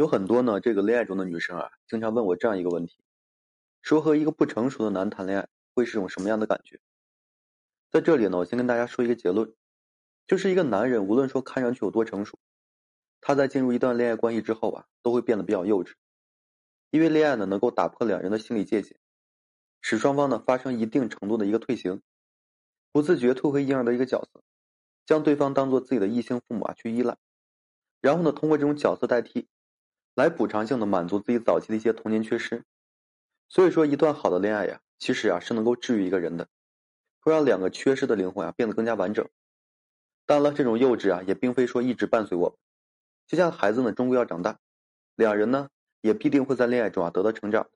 有很多呢，这个恋爱中的女生啊，经常问我这样一个问题：说和一个不成熟的男谈恋爱会是种什么样的感觉？在这里呢，我先跟大家说一个结论，就是一个男人无论说看上去有多成熟，他在进入一段恋爱关系之后啊，都会变得比较幼稚，因为恋爱呢能够打破两人的心理界限，使双方呢发生一定程度的一个退行，不自觉退回婴儿的一个角色，将对方当做自己的异性父母啊去依赖，然后呢通过这种角色代替。来补偿性的满足自己早期的一些童年缺失，所以说一段好的恋爱呀，其实啊是能够治愈一个人的，会让两个缺失的灵魂啊变得更加完整。当然了，这种幼稚啊也并非说一直伴随我，就像孩子呢终归要长大，两人呢也必定会在恋爱中啊得到成长，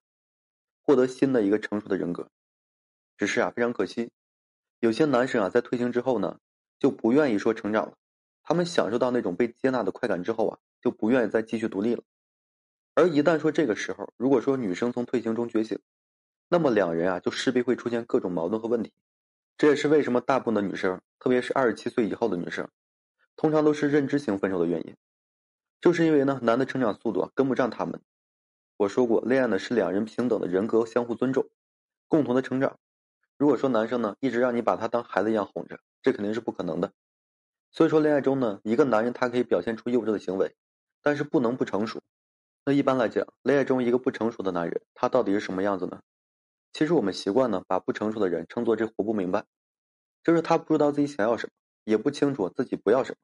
获得新的一个成熟的人格。只是啊非常可惜，有些男生啊在退行之后呢就不愿意说成长了，他们享受到那种被接纳的快感之后啊就不愿意再继续独立了。而一旦说这个时候，如果说女生从退行中觉醒，那么两人啊就势必会出现各种矛盾和问题。这也是为什么大部分的女生，特别是二十七岁以后的女生，通常都是认知型分手的原因，就是因为呢男的成长速度啊跟不上他们。我说过，恋爱呢是两人平等的人格相互尊重，共同的成长。如果说男生呢一直让你把他当孩子一样哄着，这肯定是不可能的。所以说恋爱中呢，一个男人他可以表现出幼稚的行为，但是不能不成熟。那一般来讲，恋爱中一个不成熟的男人，他到底是什么样子呢？其实我们习惯呢，把不成熟的人称作这活不明白，就是他不知道自己想要什么，也不清楚自己不要什么，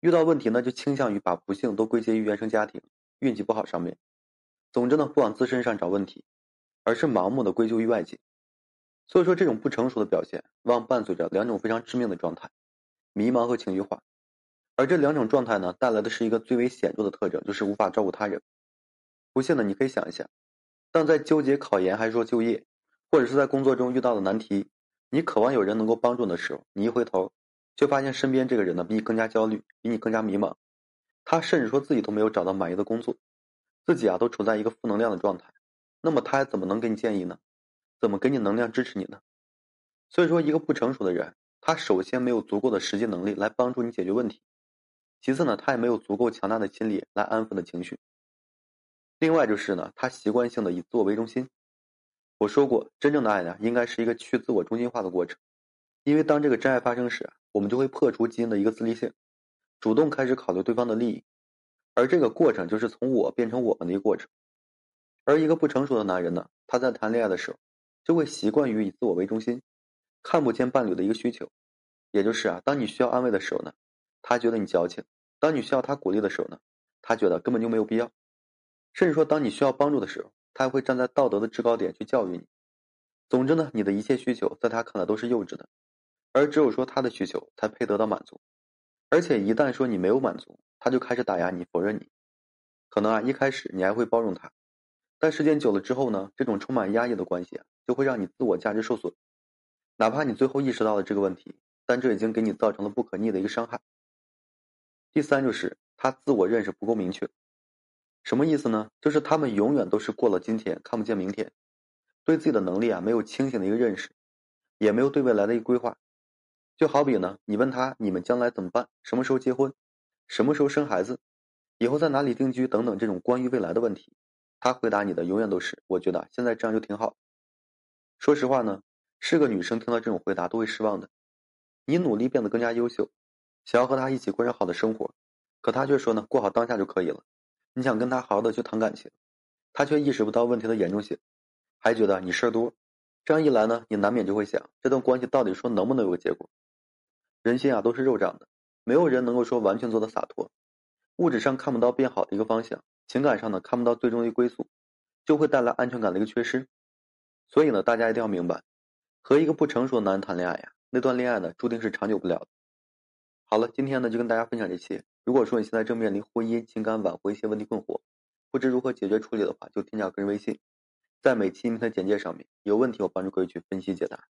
遇到问题呢，就倾向于把不幸都归结于原生家庭、运气不好上面。总之呢，不往自身上找问题，而是盲目的归咎于外界。所以说，这种不成熟的表现，往往伴随着两种非常致命的状态：迷茫和情绪化。而这两种状态呢，带来的是一个最为显著的特征，就是无法照顾他人。不信呢，你可以想一下，当在纠结考研还是说就业，或者是在工作中遇到的难题，你渴望有人能够帮助你的时候，你一回头，却发现身边这个人呢比你更加焦虑，比你更加迷茫，他甚至说自己都没有找到满意的工作，自己啊都处在一个负能量的状态，那么他还怎么能给你建议呢？怎么给你能量支持你呢？所以说，一个不成熟的人，他首先没有足够的实际能力来帮助你解决问题。其次呢，他也没有足够强大的心理来安抚的情绪。另外就是呢，他习惯性的以自我为中心。我说过，真正的爱呢，应该是一个去自我中心化的过程。因为当这个真爱发生时，我们就会破除基因的一个自立性，主动开始考虑对方的利益。而这个过程就是从我变成我们的一个过程。而一个不成熟的男人呢，他在谈恋爱的时候，就会习惯于以自我为中心，看不见伴侣的一个需求。也就是啊，当你需要安慰的时候呢。他觉得你矫情，当你需要他鼓励的时候呢，他觉得根本就没有必要，甚至说当你需要帮助的时候，他还会站在道德的制高点去教育你。总之呢，你的一切需求在他看来都是幼稚的，而只有说他的需求才配得到满足，而且一旦说你没有满足，他就开始打压你、否认你。可能啊一开始你还会包容他，但时间久了之后呢，这种充满压抑的关系啊，就会让你自我价值受损。哪怕你最后意识到了这个问题，但这已经给你造成了不可逆的一个伤害。第三就是他自我认识不够明确，什么意思呢？就是他们永远都是过了今天看不见明天，对自己的能力啊没有清醒的一个认识，也没有对未来的一个规划。就好比呢，你问他你们将来怎么办，什么时候结婚，什么时候生孩子，以后在哪里定居等等这种关于未来的问题，他回答你的永远都是我觉得现在这样就挺好。说实话呢，是个女生听到这种回答都会失望的。你努力变得更加优秀。想要和他一起过上好的生活，可他却说呢，过好当下就可以了。你想跟他好好的去谈感情，他却意识不到问题的严重性，还觉得你事儿多。这样一来呢，你难免就会想，这段关系到底说能不能有个结果？人心啊都是肉长的，没有人能够说完全做到洒脱。物质上看不到变好的一个方向，情感上呢看不到最终的归宿，就会带来安全感的一个缺失。所以呢，大家一定要明白，和一个不成熟的男人谈恋爱呀，那段恋爱呢注定是长久不了的。好了，今天呢就跟大家分享这些。如果说你现在正面临婚姻、情感挽回一些问题困惑，不知如何解决处理的话，就添加个人微信，在每期音频的简介上面，有问题我帮助各位去分析解答。